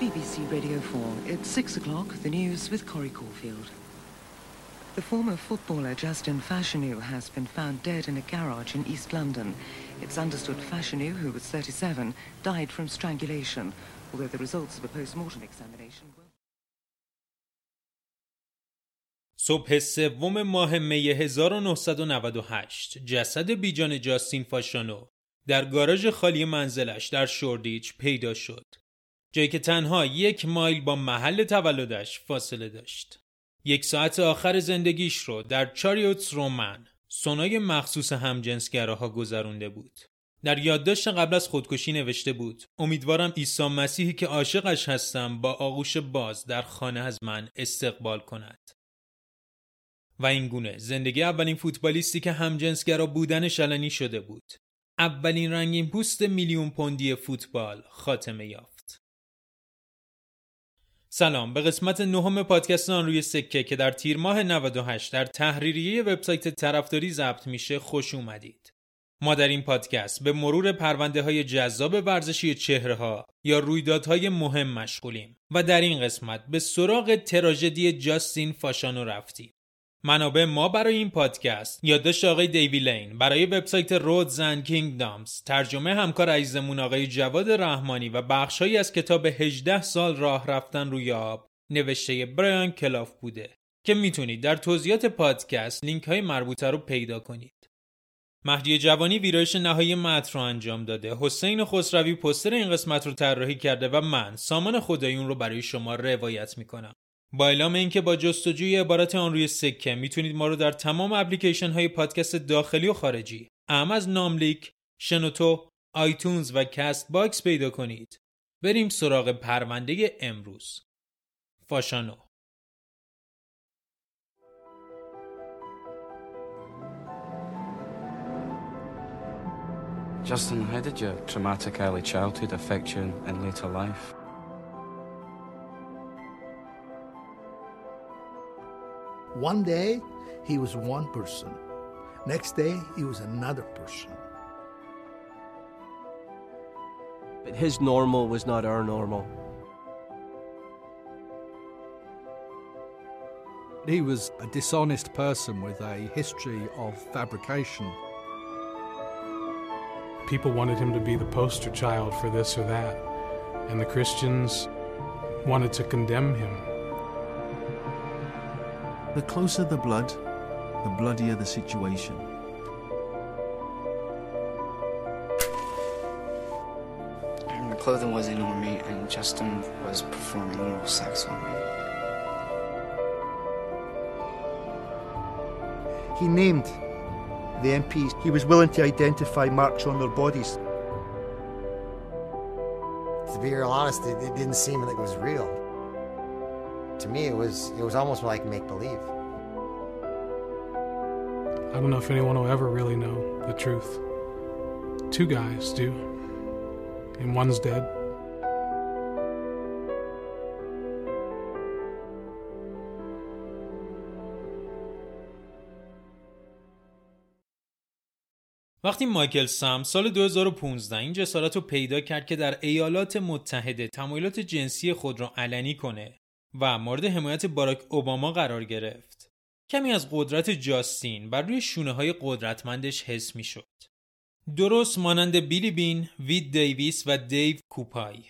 BBC Radio 4. It's six o'clock. The news with Corey Caulfield. The former footballer Justin Fashanu has been found dead in a garage in East London. It's understood Fashanu, who was 37, died from strangulation, although the results of a post-mortem examination will... صبح سوم ماه می 1998 جسد بیجان جاستین فاشانو در گاراژ خالی منزلش در شوردیچ پیدا شد. جایی که تنها یک مایل با محل تولدش فاصله داشت. یک ساعت آخر زندگیش رو در چاریوتس رومن سونای مخصوص همجنسگراها گذرونده بود. در یادداشت قبل از خودکشی نوشته بود امیدوارم عیسی مسیحی که عاشقش هستم با آغوش باز در خانه از من استقبال کند. و این گونه زندگی اولین فوتبالیستی که همجنسگرا بودنش علنی شده بود. اولین رنگین پوست میلیون پوندی فوتبال خاتمه یافت. سلام به قسمت نهم پادکست آن روی سکه که در تیر ماه 98 در تحریریه وبسایت طرفداری ضبط میشه خوش اومدید. ما در این پادکست به مرور پرونده های جذاب ورزشی چهره ها یا رویدادهای مهم مشغولیم و در این قسمت به سراغ تراژدی جاستین فاشانو رفتیم. منابع ما برای این پادکست یادداشت آقای دیوی لین برای وبسایت Roads and Kingdoms ترجمه همکار عزیزمون آقای جواد رحمانی و بخشهایی از کتاب 18 سال راه رفتن روی آب نوشته برایان کلاف بوده که می‌تونید در توضیحات پادکست لینک های مربوطه رو پیدا کنید. مهدی جوانی ویرایش نهایی متن رو انجام داده. حسین خسروی پوستر این قسمت رو طراحی کرده و من سامان خدایون رو برای شما روایت می‌کنم. با اعلام اینکه با جستجوی عبارت آن روی سکه می‌تونید ما رو در تمام اپلیکیشن های پادکست داخلی و خارجی اعم از ناملیک، شنوتو، iTunes و Castbox پیدا کنید. بریم سراغ پرونده امروز. فاشانو Justin, how did your traumatic early childhood affect you in later life? One day, he was one person. Next day, he was another person. But his normal was not our normal. He was a dishonest person with a history of fabrication. People wanted him to be the poster child for this or that, and the Christians wanted to condemn him. The closer the blood, the bloodier the situation. And the clothing wasn't on me, and Justin was performing oral sex on me. He named the MPs. He was willing to identify marks on their bodies. To be real honest, it, it didn't seem like it was real. To me, it was it was almost like make believe. I don't know if anyone will ever really know the truth. Two guys do, and one's dead. وقتی مایکل سام سال 2015 این جسارت رو پیدا کرد که در ایالات متحده تمایلات جنسی خود را علنی کنه و مورد حمایت باراک اوباما قرار گرفت کمی از قدرت جاستین بر روی شونه های قدرتمندش حس می شد. درست مانند بیلی بین، وید دیویس و دیو کوپای.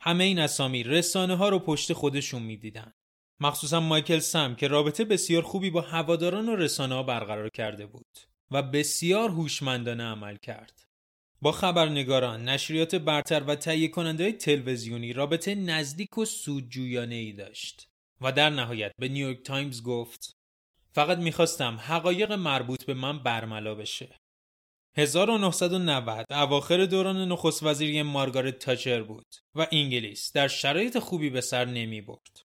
همه این اسامی رسانه ها رو پشت خودشون می دیدن. مخصوصا مایکل سم که رابطه بسیار خوبی با هواداران و رسانه ها برقرار کرده بود و بسیار هوشمندانه عمل کرد. با خبرنگاران، نشریات برتر و تهیه کننده تلویزیونی رابطه نزدیک و سودجویانه ای داشت و در نهایت به نیویورک تایمز گفت فقط می‌خواستم حقایق مربوط به من برملا بشه. 1990 اواخر دوران نخست وزیری مارگارت تاچر بود و انگلیس در شرایط خوبی به سر نمی برد.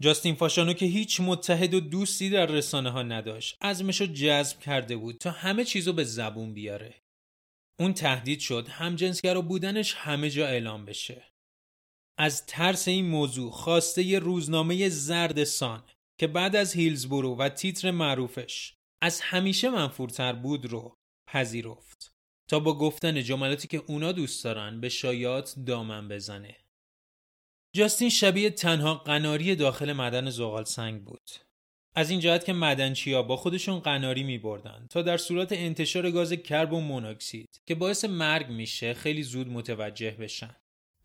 جاستین فاشانو که هیچ متحد و دوستی در رسانه ها نداشت عزمشو جزم کرده بود تا همه چیزو به زبون بیاره. اون تهدید شد همجنسگرا بودنش همه جا اعلام بشه. از ترس این موضوع خواسته ی روزنامه زرد سان که بعد از هیلزبورو و تیتر معروفش از همیشه منفورتر بود رو پذیرفت تا با گفتن جملاتی که اونا دوست دارن به شایعات دامن بزنه. جاستین شبیه تنها قناری داخل معدن زغال سنگ بود. از این جهت که معدنچیا با خودشون قناری می بردن تا در صورت انتشار گاز کربن مونوکسید که باعث مرگ میشه خیلی زود متوجه بشن.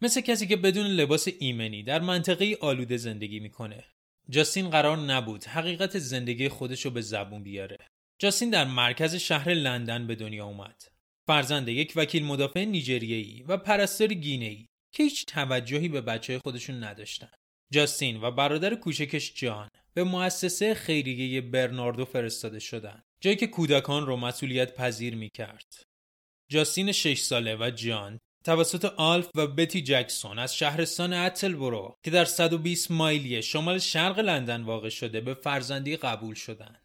مثل کسی که بدون لباس ایمنی در منطقه آلوده زندگی می‌کنه. جاستین قرار نبود حقیقت زندگی خودشو به زبون بیاره. جاستین در مرکز شهر لندن به دنیا اومد. فرزند یک وکیل مدافع نیجریه‌ای و پرستار گینه‌ای که هیچ توجهی به بچه خودشون نداشتن. جاستین و برادر کوچکش جان به مؤسسه خیریه برناردو فرستاده شدند جایی که کودکان رو مسئولیت پذیر می کرد. جاستین 6 ساله و جان توسط آلف و بتی جکسون از شهرستان اتلبرو که در 120 مایلی شمال شرق لندن واقع شده به فرزندی قبول شدند.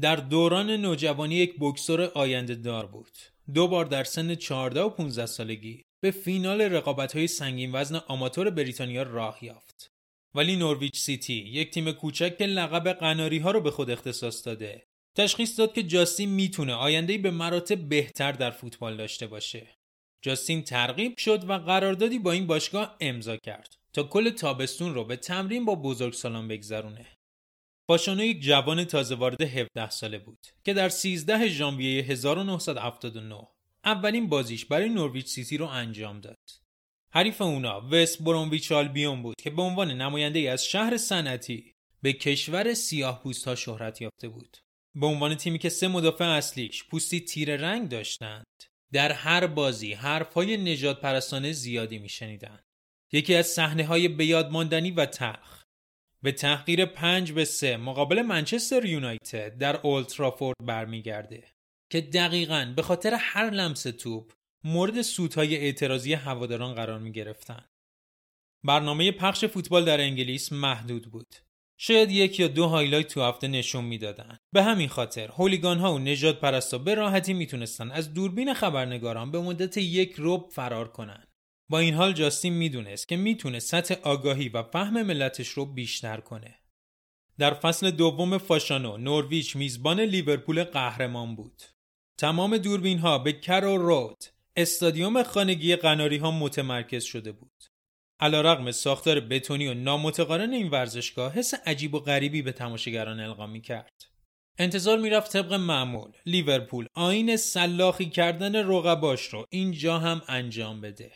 در دوران نوجوانی یک بکسور آینده دار بود. دو بار در سن 14 و 15 سالگی به فینال رقابت های سنگین وزن آماتور بریتانیا راه یافت. ولی نورویچ سیتی یک تیم کوچک که لقب قناری ها رو به خود اختصاص داده تشخیص داد که جاستین می‌تونه آینده‌ای به مراتب بهتر در فوتبال داشته باشه. جاستین ترغیب شد و قراردادی با این باشگاه امضا کرد تا کل تابستون رو به تمرین با بزرگسالان بگذرونه. پاشانو یک جوان تازه وارد 17 ساله بود که در 13 ژانویه 1979 اولین بازیش برای نورویچ سیتی رو انجام داد. حریف اونا وست برونویچ آلبیون بود که به عنوان نماینده از شهر صنعتی به کشور سیاه پوست ها شهرت یافته بود. به عنوان تیمی که سه مدافع اصلیش پوستی تیر رنگ داشتند در هر بازی های نجات پرستانه زیادی میشنیدند. یکی از صحنه های بیاد ماندنی و تخ به تحقیر پنج به سه مقابل منچستر یونایتد در اولترافورد برمیگرده که دقیقا به خاطر هر لمس توپ مورد سودهای اعتراضی هواداران قرار می گرفتن. برنامه پخش فوتبال در انگلیس محدود بود. شاید یک یا دو highlight تو هفته نشون می‌دادن. به همین خاطر هولیگان ها و نژاد پرستا به راحتی می‌تونستن از دوربین خبرنگاران به مدت یک ربع فرار کنن. با این حال جاستین می‌دونست که می‌تونه سطح آگاهی و فهم ملتش رو بیشتر کنه. در فصل دوم فاشانو نورویچ میزبان لیورپول قهرمان بود. تمام دوربین ها به Carrow Road استادیوم خانگی قناری ها متمرکز شده بود. علا رقم ساختار بتونی و نامتقارن این ورزشگاه حس عجیب و غریبی به تماشاگران القا می کرد. انتظار می‌رفت طبق معمول لیورپول آین سلاخی کردن رقباش رو اینجا هم انجام بده.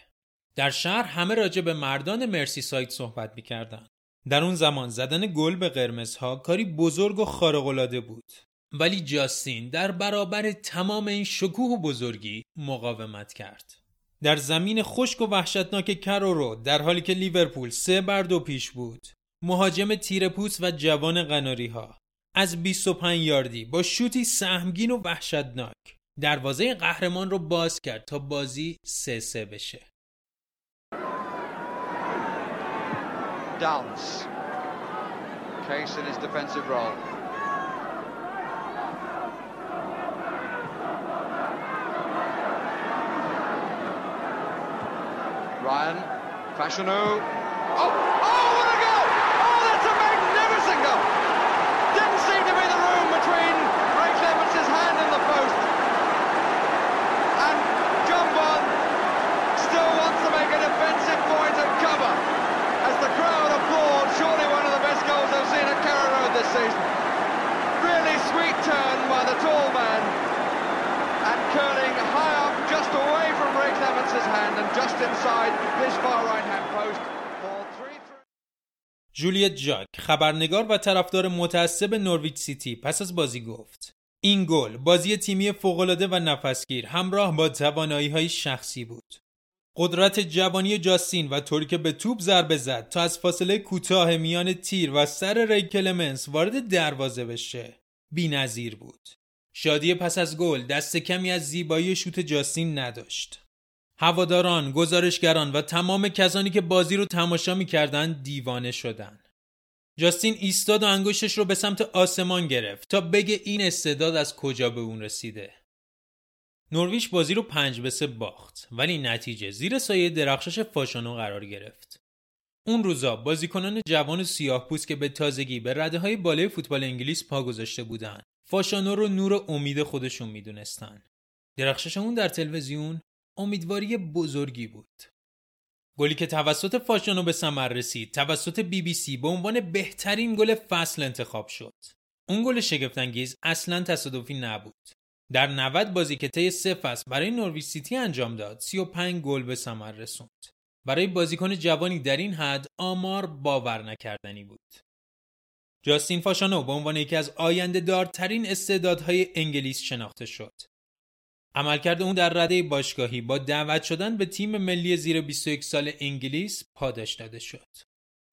در شهر همه راجع به مردان مرسی سایت صحبت می‌کردن. در اون زمان زدن گل به قرمزها کاری بزرگ و خارق‌العاده بود. ولی جاستین در برابر تمام این شکوه و بزرگی مقاومت کرد. در زمین خشک و وحشتناک کرورو در حالی که لیورپول سه بر دو پیش بود. مهاجم تیرپوس و جوان قناری ها از 25 یاردی با شوتی سهمگین و وحشتناک. دروازه قهرمان رو باز کرد تا بازی سه سه بشه. Downs. Case in his defensive role. Ryan, Fashanu. Oh, oh, what a goal! Oh, that's a magnificent goal! Didn't seem to be the room between Ray Clements' hand and the post. And John Bond still wants to make a defensive point of cover as the crowd applauds surely one of the best goals I've seen at Carrow Road this season. Really sweet turn by the tall man and curling just away from Ray Clements' hand and just inside his far right hand post جولیت جاک خبرنگار و طرفدار متعصب نورویچ سیتی پس از بازی گفت این گل بازی تیمی فوقالعاده و نفسگیر همراه با توانایی های شخصی بود. قدرت جوانی جاستین و طوری که به توپ ضربه زد تا از فاصله کوتاه میان تیر و سر ری کلمنس وارد دروازه بشه بی‌نظیر بود. شادی پس از گل دست کمی از زیبایی شوت جاستین نداشت. هواداران، گزارشگران و تمام کسانی که بازی رو تماشا می‌کردند دیوانه شدند. جاستین ایستاد و انگشتش رو به سمت آسمان گرفت تا بگه این استعداد از کجا به اون رسیده. نورویش بازی رو پنج به سه باخت ولی نتیجه زیر سایه درخشش فاشانو قرار گرفت. اون روزا بازیکنان جوان سیاه پوست که به تازگی به رده های بالای فوتبال انگلیس پا گذاشته بودند فاشانو رو نور امید خودشون می‌دونستن. درخشش اون در تلویزیون امیدواری بزرگی بود. گلی که توسط فاشانو به ثمر رسید توسط بی بی سی به عنوان بهترین گل فصل انتخاب شد اون گل شگفتانگیز اصلا تصادفی نبود در 90 بازی که طی سه فصل برای نورویچ سیتی انجام داد 35 گل به ثمر رسوند برای بازیکن جوانی در این حد آمار باور نکردنی بود جاستین فاشانو به عنوان یکی از آینده دارترین استعدادهای انگلیس شناخته شد عملکرد اون در رده باشگاهی با دعوت شدن به تیم ملی زیر 21 سال انگلیس پاداش داده شد.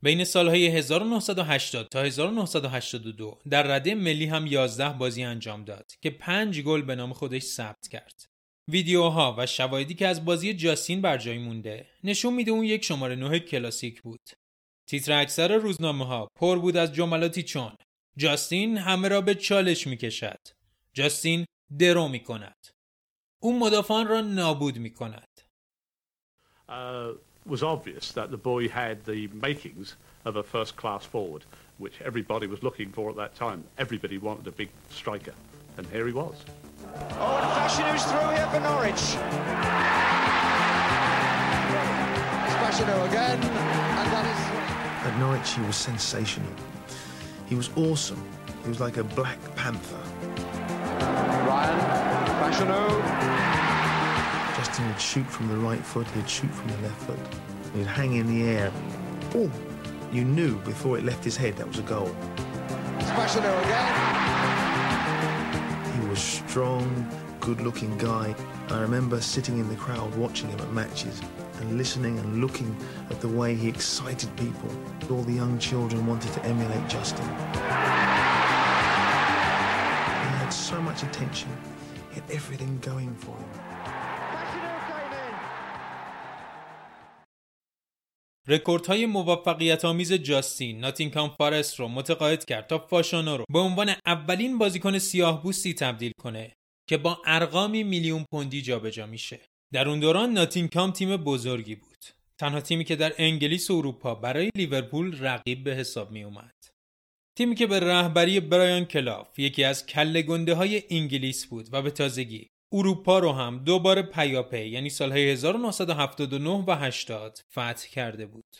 بین سالهای 1980 تا 1982 در رده ملی هم 11 بازی انجام داد که 5 گل به نام خودش ثبت کرد. ویدیوها و شواهدی که از بازی جاستین بر جای مونده نشون میده اون یک شماره 9 کلاسیک بود. تیتر اکثر روزنامه ها پر بود از جملاتی چون جاستین همه را به چالش می‌کشد. جاستین درو می کند. اون مدافعان را نابود می کند. Uh, was obvious that the boy had the makings of a first class forward, which everybody was looking for at that time. Everybody wanted a big striker, and here he was. Oh, and Fashionu's through here for Norwich. It's again, and that is. At night, she was sensational. He was awesome. He was like a Black Panther. Ryan, Fashionu. Justin would shoot from the right foot, he'd shoot from the left foot. He'd hang in the air. Boom! You knew before it left his head that was a goal. It's Fashionu again. He was strong, good-looking guy. I remember sitting in the crowd watching him at matches and listening and looking at the way he excited people. All the young children wanted to emulate Justin. He had so much attention. He had everything going for him. رکوردهای موفقیت آمیز جاستین ناتینگهام فارست رو متقاعد کرد تا فاشانو رو به عنوان اولین بازیکن سیاه پوستی تبدیل کنه که با ارقامی میلیون پوندی جابجا میشه. در اون دوران ناتینگهام تیم بزرگی بود. تنها تیمی که در انگلیس و اروپا برای لیورپول رقیب به حساب می اومد. تیمی که به رهبری برایان کلاف یکی از کله گنده های انگلیس بود و به تازگی اروپا رو هم دوباره پیاپی یعنی سالهای 1979 و 80 فتح کرده بود.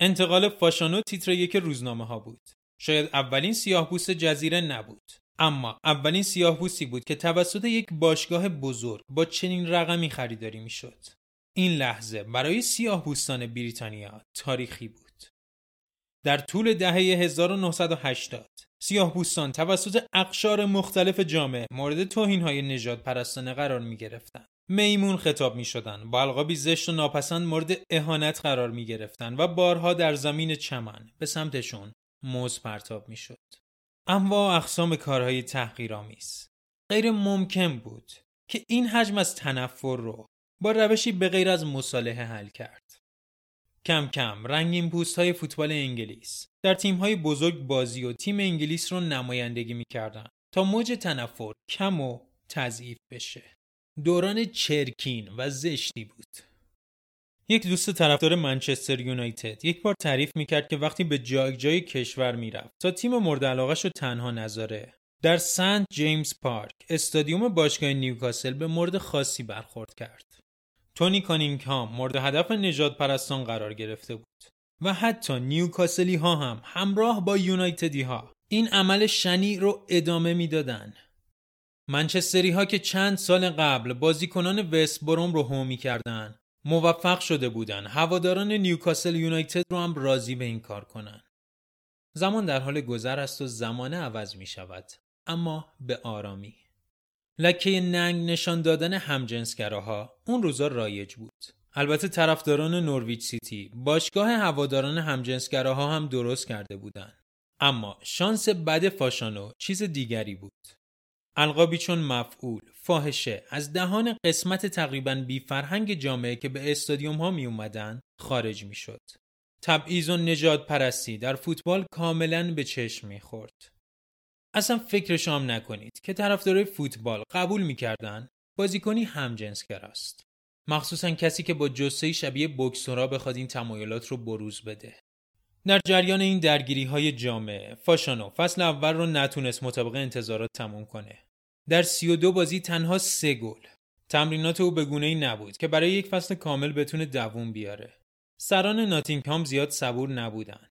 انتقال فاشانو تیتر یک روزنامه ها بود. شاید اولین سیاهپوست جزیره نبود. اما اولین سیاهپوستی بود که توسط یک باشگاه بزرگ با چنین رقمی خریداری می‌شد. این لحظه برای سیاهپوستان بریتانیا تاریخی بود. در طول دهه 1980 سیاه توسط اقشار مختلف جامعه مورد توهین های نجات پرستانه قرار می گرفتن. میمون خطاب می شدن با القابی زشت و ناپسند مورد اهانت قرار می گرفتن و بارها در زمین چمن به سمتشون موز پرتاب می شد. اما اقسام کارهای تحقیرآمیز غیر ممکن بود که این حجم از تنفر رو با روشی به غیر از مصالحه حل کرد. کم کم رنگین پوست های فوتبال انگلیس در تیم های بزرگ بازی و تیم انگلیس رو نمایندگی می‌کردن تا موج تنفر کم و تضعیف بشه. دوران چرکین و زشتی بود. یک دوست طرفدار منچستر یونایتد یک بار تعریف می‌کرد که وقتی به جای جای کشور می‌رفت تا تیم مورد علاقه رو تنها نذاره در سنت جیمز پارک استادیوم باشگاه نیوکاسل به مورد خاصی برخورد کرد. تونی کانینگهام مورد هدف نجات پرستان قرار گرفته بود و حتی نیوکاسلی ها هم همراه با یونایتدی ها این عمل شنی رو ادامه می‌دادن. منچستری ها که چند سال قبل بازیکنان وست بروم رو هومی کردن موفق شده بودن هواداران نیوکاسل یونایتد رو هم راضی به این کار کنن. زمان در حال گذر است و زمانه عوض می شود اما به آرامی. لکه ننگ نشان دادن همجنسگراها اون روزا رایج بود. البته طرفداران نورویچ سیتی باشگاه هواداران همجنسگراها هم درست کرده بودند. اما شانس بد فاشانو چیز دیگری بود. القابی چون مفعول، فاحشه از دهان قسمت تقریبا بی فرهنگ جامعه که به استادیوم ها می اومدن خارج می شد. تبعیض و نجات پرستی در فوتبال کاملا به چشم می خورد. اصلا فکرش هم نکنید که طرفدارای فوتبال قبول می‌کردن بازیکنی همجنسگر است مخصوصا کسی که با جسه شبیه بکسورا بخواد این تمایلات رو بروز بده در جریان این درگیری های جامعه فاشانو فصل اول رو نتونست مطابق انتظارات تموم کنه در 32 بازی تنها سه گل تمرینات او به گونه ای نبود که برای یک فصل کامل بتونه دووم بیاره سران ناتینگهام زیاد صبور نبودن.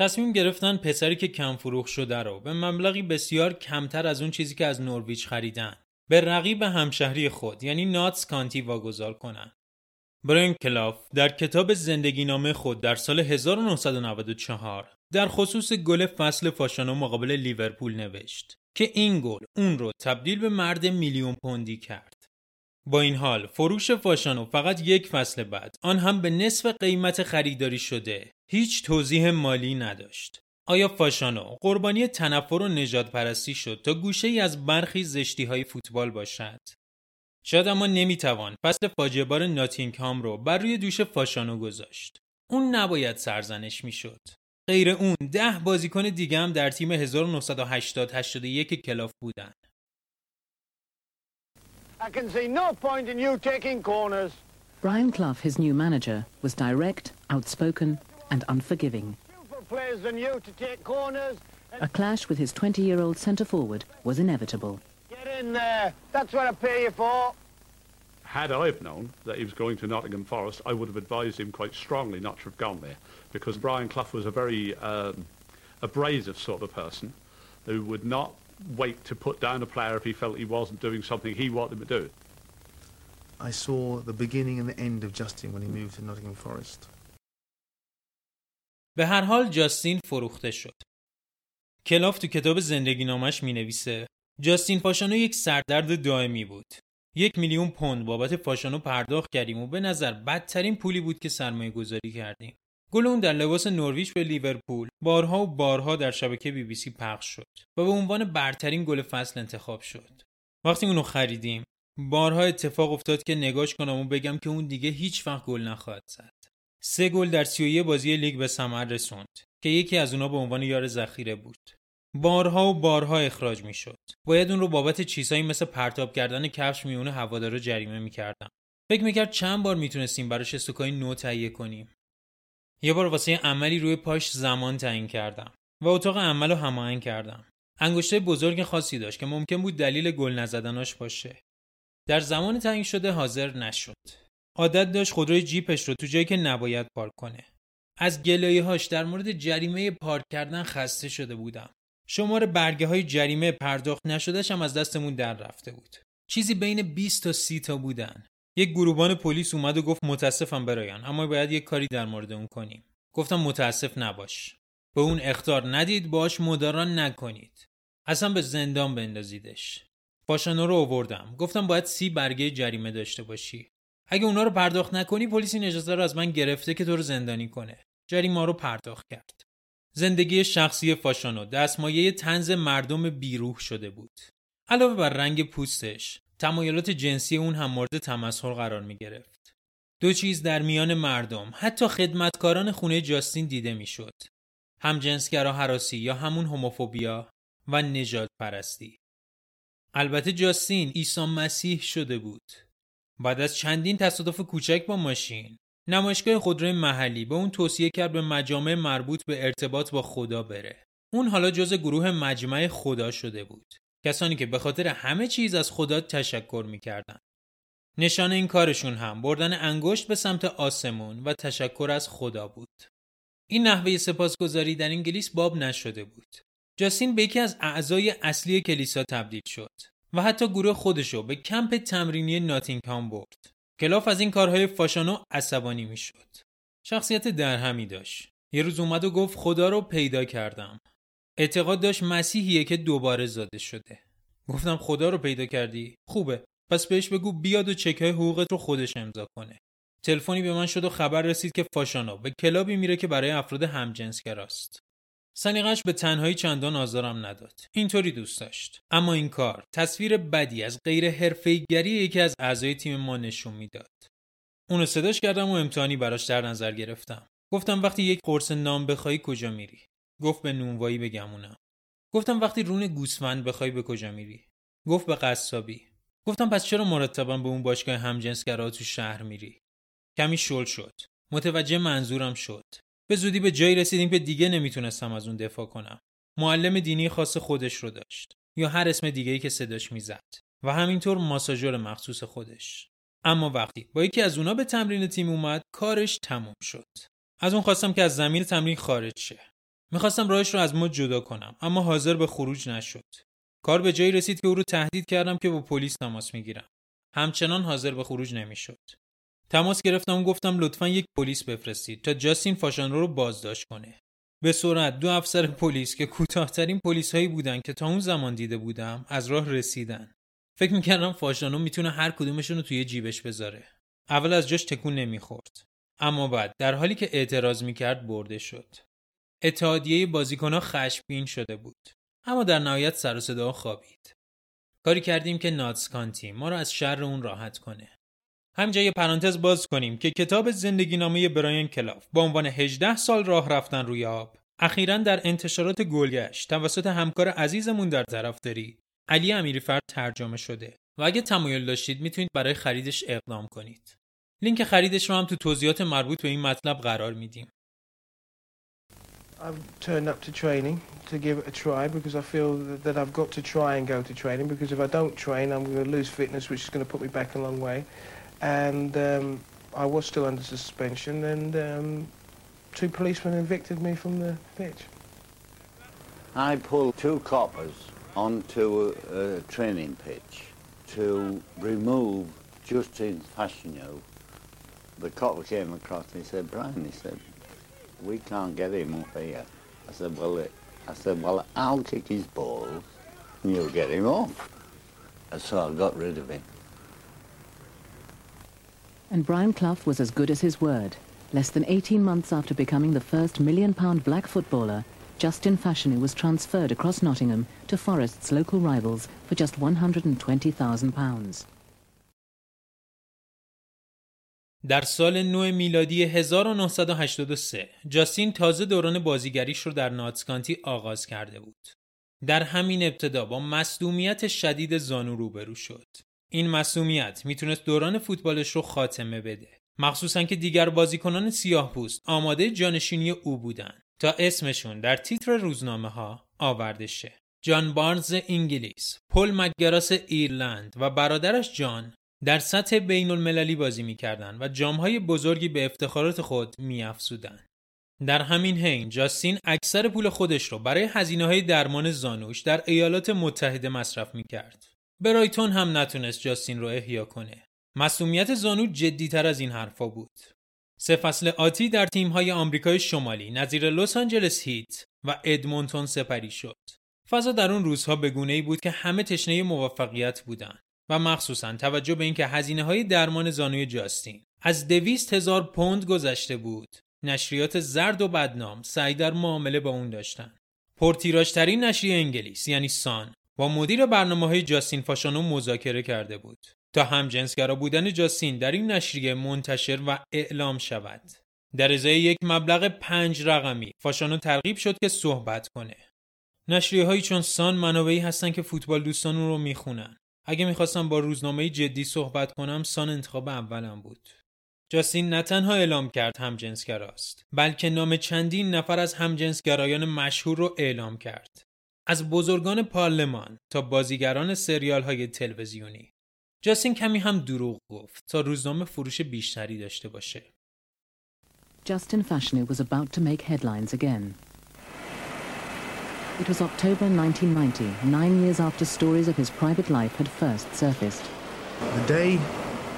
تصمیم گرفتن پسری که کم فروخ شده رو به مبلغی بسیار کمتر از اون چیزی که از نورویچ خریدن به رقیب همشهری خود یعنی ناتس کانتی واگذار کنن. برین کلاف در کتاب زندگی نامه خود در سال 1994 در خصوص گل فصل فاشانو مقابل لیورپول نوشت که این گل اون رو تبدیل به مرد میلیون پوندی کرد. با این حال فروش فاشانو فقط یک فصل بعد آن هم به نصف قیمت خریداری شده هیچ توضیح مالی نداشت. آیا فاشانو قربانی تنفر و نجات پرستی شد تا گوشه ای از برخی زشتی های فوتبال باشد؟ شاید اما نمی‌توان فصل فاجعه بار ناتینگهام رو بر روی دوش فاشانو گذاشت. اون نباید سرزنش می‌شد. غیر اون ده بازیکن دیگه هم در تیم 1980-81 کلاف بودن. I can see no point in you taking corners. Brian Clough, his new manager, was direct, outspoken, and unforgiving. A clash with his 20 year old centre forward was inevitable. Get in there. That's what I pay you for. Had I have known that he was going to Nottingham Forest, I would have advised him quite strongly not to have gone there, because Brian Clough was a very um, abrasive sort of person who would not wait to put down a player if he felt he wasn't doing something he wanted him to do. I saw the beginning and the end of Justin when he moved to Nottingham Forest. به هر حال جاستین فروخته شد. کلاف تو کتاب زندگی نامش می نویسه جاستین فاشانو یک سردرد دائمی بود. یک میلیون پوند بابت فاشانو پرداخت کردیم و به نظر بدترین پولی بود که سرمایه گذاری کردیم. گل اون در لباس نورویچ به لیورپول بارها و بارها در شبکه بی بی سی پخش شد و به عنوان برترین گل فصل انتخاب شد. وقتی اونو خریدیم بارها اتفاق افتاد که نگاش کنم و بگم که اون دیگه هیچ وقت گل نخواهد زد. سه گل در 31 بازی لیگ به ثمر رسوند که یکی از اونا به عنوان یار ذخیره بود. بارها و بارها اخراج می‌شد. باید اون رو بابت چیزهایی مثل پرتاب کردن کفش میونه هوادارا جریمه می‌کردم. فکر می‌کرد چند بار می‌تونستیم براش استوکای نو تهیه کنیم. یه بار واسه عملی روی پاش زمان تعیین کردم و اتاق عمل رو هماهنگ کردم. انگشته بزرگ خاصی داشت که ممکن بود دلیل گل نزدناش باشه. در زمان تعیین شده حاضر نشد. عادت داشت خودروی جیپش رو تو جایی که نباید پارک کنه. از گلایه در مورد جریمه پارک کردن خسته شده بودم. شمار برگه های جریمه پرداخت نشدهش هم از دستمون در رفته بود. چیزی بین 20 تا 30 تا بودن. یک گروبان پلیس اومد و گفت متاسفم برایان اما باید یک کاری در مورد اون کنیم. گفتم متاسف نباش. به اون اختار ندید باش مداران نکنید. اصلا به زندان بندازیدش. باشانو رو آوردم. گفتم باید سی برگه جریمه داشته باشی. اگه اونا رو پرداخت نکنی پلیس این اجازه رو از من گرفته که تو رو زندانی کنه. جریمه رو پرداخت کرد. زندگی شخصی فاشانو دستمایه تنز مردم بیروح شده بود. علاوه بر رنگ پوستش، تمایلات جنسی اون هم مورد تمسخر قرار می گرفت. دو چیز در میان مردم، حتی خدمتکاران خونه جاستین دیده می شد. هم جنسگرا حراسی یا همون هوموفوبیا و نجات پرستی. البته جاستین عیسی مسیح شده بود. بعد از چندین تصادف کوچک با ماشین نمایشگاه خودروی محلی به اون توصیه کرد به مجامع مربوط به ارتباط با خدا بره. اون حالا جز گروه مجمع خدا شده بود. کسانی که به خاطر همه چیز از خدا تشکر می‌کردن. نشان این کارشون هم بردن انگشت به سمت آسمون و تشکر از خدا بود. این نحوه سپاسگزاری در انگلیس باب نشده بود. جاستین به یکی از اعضای اصلی کلیسا تبدیل شد و حتی گروه خودشو به کمپ تمرینی ناتینگهام برد. کلاف از این کارهای فاشانو عصبانی می‌شد. شخصیت درهمی داشت. یه روز اومد و گفت خدا رو پیدا کردم. اعتقاد داشت مسیحیه که دوباره زاده شده. گفتم خدا رو پیدا کردی؟ خوبه. پس بهش بگو بیاد و چکای حقوقت رو خودش امضا کنه. تلفنی به من شد و خبر رسید که فاشانو به کلابی میره که برای افراد همجنسگراست. سلیقش به تنهایی چندان آزارم نداد. اینطوری دوست داشت. اما این کار تصویر بدی از غیر حرفه‌ایگری یکی از اعضای تیم ما نشون می‌داد. اونو صداش کردم و امتحانی براش در نظر گرفتم. گفتم وقتی یک قرص نام بخوای کجا میری؟ گفت به نونوایی بگمونم. گفتم وقتی رون گوسفند بخوای به کجا میری؟ گفت به قصابی. گفتم پس چرا مرتبا به اون باشگاه همجنسگرا تو شهر میری؟ کمی شل شد. متوجه منظورم شد. به زودی به جایی رسیدیم که دیگه نمی‌تونستم از اون دفاع کنم. معلم دینی خاص خودش رو داشت یا هر اسم دیگه‌ای که صداش می‌زد و همینطور ماساژور مخصوص خودش. اما وقتی با یکی از اونا به تمرین تیم اومد کارش تموم شد. از اون خواستم که از زمین تمرین خارج شه. می‌خواستم راهش رو از ما جدا کنم اما حاضر به خروج نشد. کار به جایی رسید که او رو تهدید کردم که با پلیس تماس می‌گیرم. همچنان حاضر به خروج نمی‌شد. تماس گرفتم و گفتم لطفا یک پلیس بفرستید تا جاستین فاشانو رو بازداشت کنه. به سرعت دو افسر پلیس که کوتاهترین پلیس هایی بودن که تا اون زمان دیده بودم از راه رسیدن. فکر می‌کردم فاشانو می‌تونه هر کدومشون رو توی جیبش بذاره. اول از جاش تکون نمی‌خورد. اما بعد در حالی که اعتراض می‌کرد برده شد. اتحادیه بازیکنها خشمگین شده بود. اما در نهایت سر و صدا خوابید. کاری کردیم که ناتس کانتی ما رو از شر اون راحت کنه. همجا یه پرانتز باز کنیم که کتاب زندگی نامه براین کلاف با عنوان 18 سال راه رفتن روی آب اخیرا در انتشارات گلگشت توسط همکار عزیزمون در طرفداری علی امیری فرد ترجمه شده و اگه تمایل داشتید می‌تونید برای خریدش اقدام کنید لینک خریدش رو هم تو توضیحات مربوط به این مطلب قرار میدیم I've turned up to training to give it a try because I feel that I've got to try and go to training because if I don't train, I'm going to lose fitness, which is going to put me back a long way. And um, I was still under suspension, and um, two policemen evicted me from the pitch. I pulled two coppers onto a, a training pitch to remove Justin Fashiono. The copper came across and he said, Brian, he said, we can't get him up here. I said, well, it, I said, well, I'll kick his balls and you'll get him off. And so I got rid of him. And Brian Clough was as good as his word. Less than 18 months after becoming the first million-pound black footballer, Justin Fashanu was transferred across Nottingham to Forest's local rivals for just £120,000. در سال نو میلادی 1983 جاستین تازه دوران بازیگریش رو در ناتسکانتی آغاز کرده بود. در همین ابتدا با مصدومیت شدید زانو روبرو شد. این مصدومیت می‌تونست دوران فوتبالش رو خاتمه بده. مخصوصا که دیگر بازیکنان سیاه پوست آماده جانشینی او بودن تا اسمشون در تیتر روزنامه ها آورده شه. جان بارنز انگلیس، پل مکگراس ایرلند و برادرش جان در سطح بین المللی بازی می‌کردند و جامهای بزرگی به افتخارات خود میافزودند. در همین حین جاستین اکثر پول خودش رو برای هزینه های درمان زانوش در ایالات متحده مصرف می‌کرد. برایتون هم نتونست جاستین رو احیا کنه. مسئولیت زانو جدیتر از این حرفا بود. سه فصل آتی در تیم‌های آمریکای شمالی نظیر لس آنجلس هیت و ادمونتون سپری شد. فضا در اون روزها به ای بود که همه تشنه موفقیت بودند. و مخصوصا توجه به اینکه هزینه های درمان زانوی جاستین از دویست هزار پوند گذشته بود نشریات زرد و بدنام سعی در معامله با اون داشتن پرتیراژترین نشریه انگلیس یعنی سان با مدیر برنامه های جاستین فاشانو مذاکره کرده بود تا همجنسگرا بودن جاستین در این نشریه منتشر و اعلام شود در ازای یک مبلغ پنج رقمی فاشانو ترغیب شد که صحبت کنه نشریه هایی چون سان منابعی هستن که فوتبال دوستان رو می‌خونن اگه می‌خواستم با روزنامه جدی صحبت کنم سان انتخاب اولم بود. جاستین نه تنها اعلام کرد همجنسگراست بلکه نام چندین نفر از همجنسگرایان مشهور رو اعلام کرد. از بزرگان پارلمان تا بازیگران سریال های تلویزیونی. جاستین کمی هم دروغ گفت تا روزنامه فروش بیشتری داشته باشه. Justin Fashanu was about to make headlines again. It was October 1990, nine years after stories of his private life had first surfaced. The day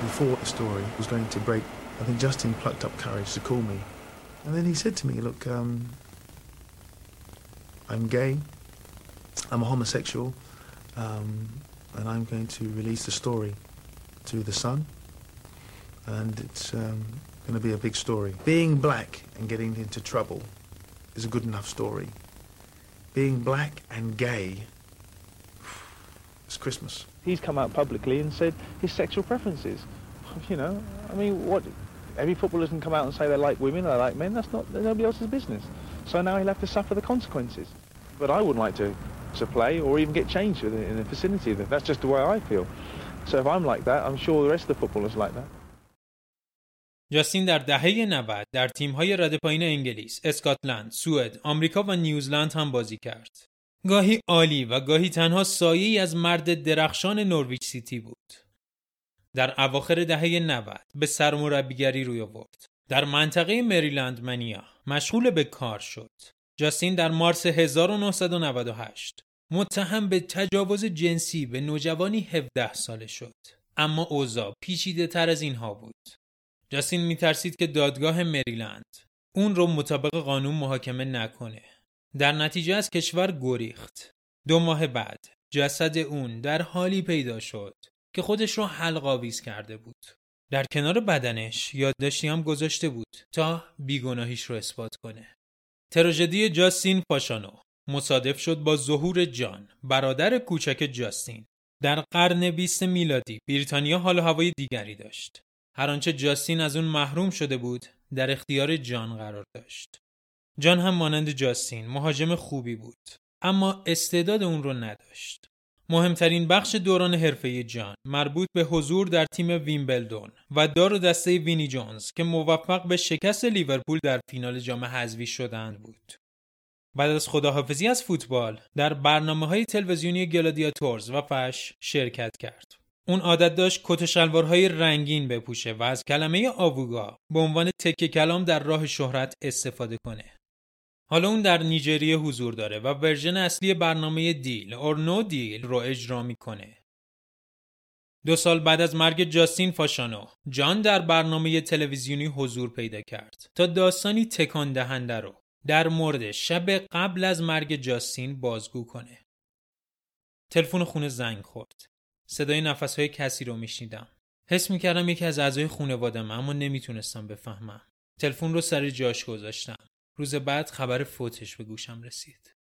before the story was going to break, I think Justin plucked up courage to call me. And then he said to me, look, um, I'm gay, I'm a homosexual, um, and I'm going to release the story to the Sun, and it's um, going to be a big story. Being black and getting into trouble is a good enough story being black and gay, it's Christmas. He's come out publicly and said his sexual preferences. You know, I mean, what? Every footballer can come out and say they like women, or they like men. That's not nobody else's business. So now he'll have to suffer the consequences. But I wouldn't like to to play or even get changed in the vicinity of it. That's just the way I feel. So if I'm like that, I'm sure the rest of the footballers like that. جاستین در دهه 90 در تیم‌های رده پایین انگلیس، اسکاتلند، سوئد، آمریکا و نیوزلند هم بازی کرد. گاهی عالی و گاهی تنها سایه‌ای از مرد درخشان نورویچ سیتی بود. در اواخر دهه 90 به سرمربیگری روی آورد. در منطقه مریلند منیا مشغول به کار شد. جاستین در مارس 1998 متهم به تجاوز جنسی به نوجوانی 17 ساله شد. اما اوضاع پیچیده تر از اینها بود. جاستین میترسید که دادگاه مریلند اون رو مطابق قانون محاکمه نکنه. در نتیجه از کشور گریخت. دو ماه بعد جسد اون در حالی پیدا شد که خودش رو حلقاویز کرده بود. در کنار بدنش یادداشتی هم گذاشته بود تا بیگناهیش رو اثبات کنه. تراژدی جاستین پاشانو مصادف شد با ظهور جان برادر کوچک جاستین. در قرن 20 میلادی بریتانیا حال و هوای دیگری داشت. هر آنچه جاستین از اون محروم شده بود در اختیار جان قرار داشت. جان هم مانند جاستین مهاجم خوبی بود اما استعداد اون رو نداشت. مهمترین بخش دوران حرفه جان مربوط به حضور در تیم ویمبلدون و دار و دسته وینی جونز که موفق به شکست لیورپول در فینال جام حذفی شدند بود. بعد از خداحافظی از فوتبال در برنامه های تلویزیونی گلادیاتورز و فش شرکت کرد. اون عادت داشت کت و شلوارهای رنگین بپوشه و از کلمه آووگا به عنوان تکه کلام در راه شهرت استفاده کنه. حالا اون در نیجریه حضور داره و ورژن اصلی برنامه دیل اور نو دیل رو اجرا می‌کنه. دو سال بعد از مرگ جاستین فاشانو، جان در برنامه تلویزیونی حضور پیدا کرد تا داستانی تکان دهنده رو در مورد شب قبل از مرگ جاستین بازگو کنه. تلفن خونه زنگ خورد. صدای نفسهای کسی رو میشنیدم. حس می‌کردم یکی از اعضای خانوادم اما نمی‌تونستم بفهمم. تلفن رو سر جاش گذاشتم. روز بعد خبر فوتش به گوشم رسید.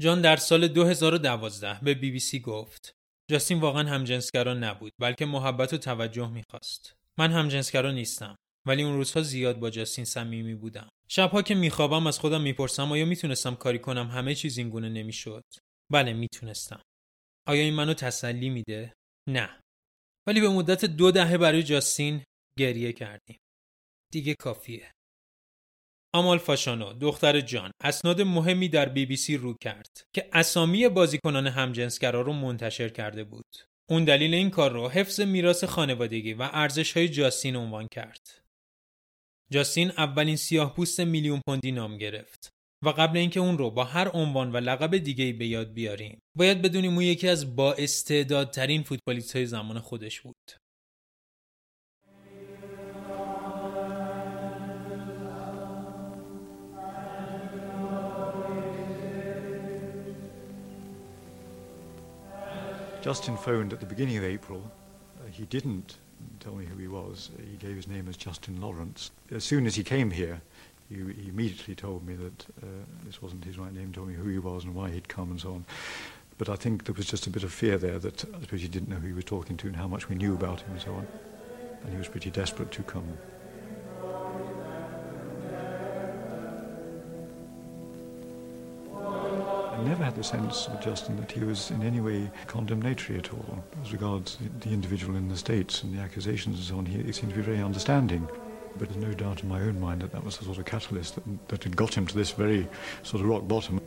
جان در سال 2012 به بی بی سی گفت جاستین واقعا همجنسگرا نبود بلکه محبت و توجه می‌خواست. من همجنسگرا نیستم ولی اون روزها زیاد با جاستین صمیمی بودم. شبها که میخوابم از خودم می‌پرسم آیا می‌تونستم کاری کنم همه چیز این گونه نمی‌شد؟ بله می‌تونستم. آیا این منو تسلی میده؟ نه. ولی به مدت دو دهه برای جاستین گریه کردیم. دیگه کافیه. آمال فاشانو دختر جان اسناد مهمی در بی بی سی رو کرد که اسامی بازیکنان همجنسگرا رو منتشر کرده بود. اون دلیل این کار رو حفظ میراث خانوادگی و ارزش های جاستین عنوان کرد. جاستین اولین سیاه پوست میلیون پوندی نام گرفت و قبل اینکه اون رو با هر عنوان و لقب دیگه به یاد بیاریم باید بدونیم اون یکی از با استعدادترین فوتبالیست های زمان خودش بود. Justin phoned at the beginning of April. Uh, he didn't tell me who he was. He gave his name as Justin Lawrence. As soon as he came here, he, he immediately told me that uh, this wasn't his right name, told me who he was and why he'd come and so on. But I think there was just a bit of fear there that I suppose he didn't know who he was talking to and how much we knew about him and so on. And he was pretty desperate to come. never had the sense of Justin that he was in any way condemnatory at all as regards the individual in the States and the accusations and so on. He, he seemed to be very understanding. But there's no doubt in my own mind that that was the sort of catalyst that, that had got him to this very sort of rock bottom.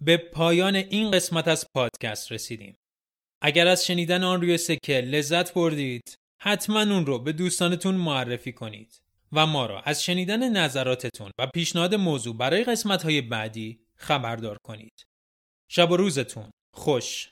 به پایان این قسمت از پادکست رسیدیم. اگر از شنیدن آن روی سکه لذت بردید حتما اون رو به دوستانتون معرفی کنید و ما را از شنیدن نظراتتون و پیشنهاد موضوع برای قسمت بعدی خبردار کنید. شب و روزتون خوش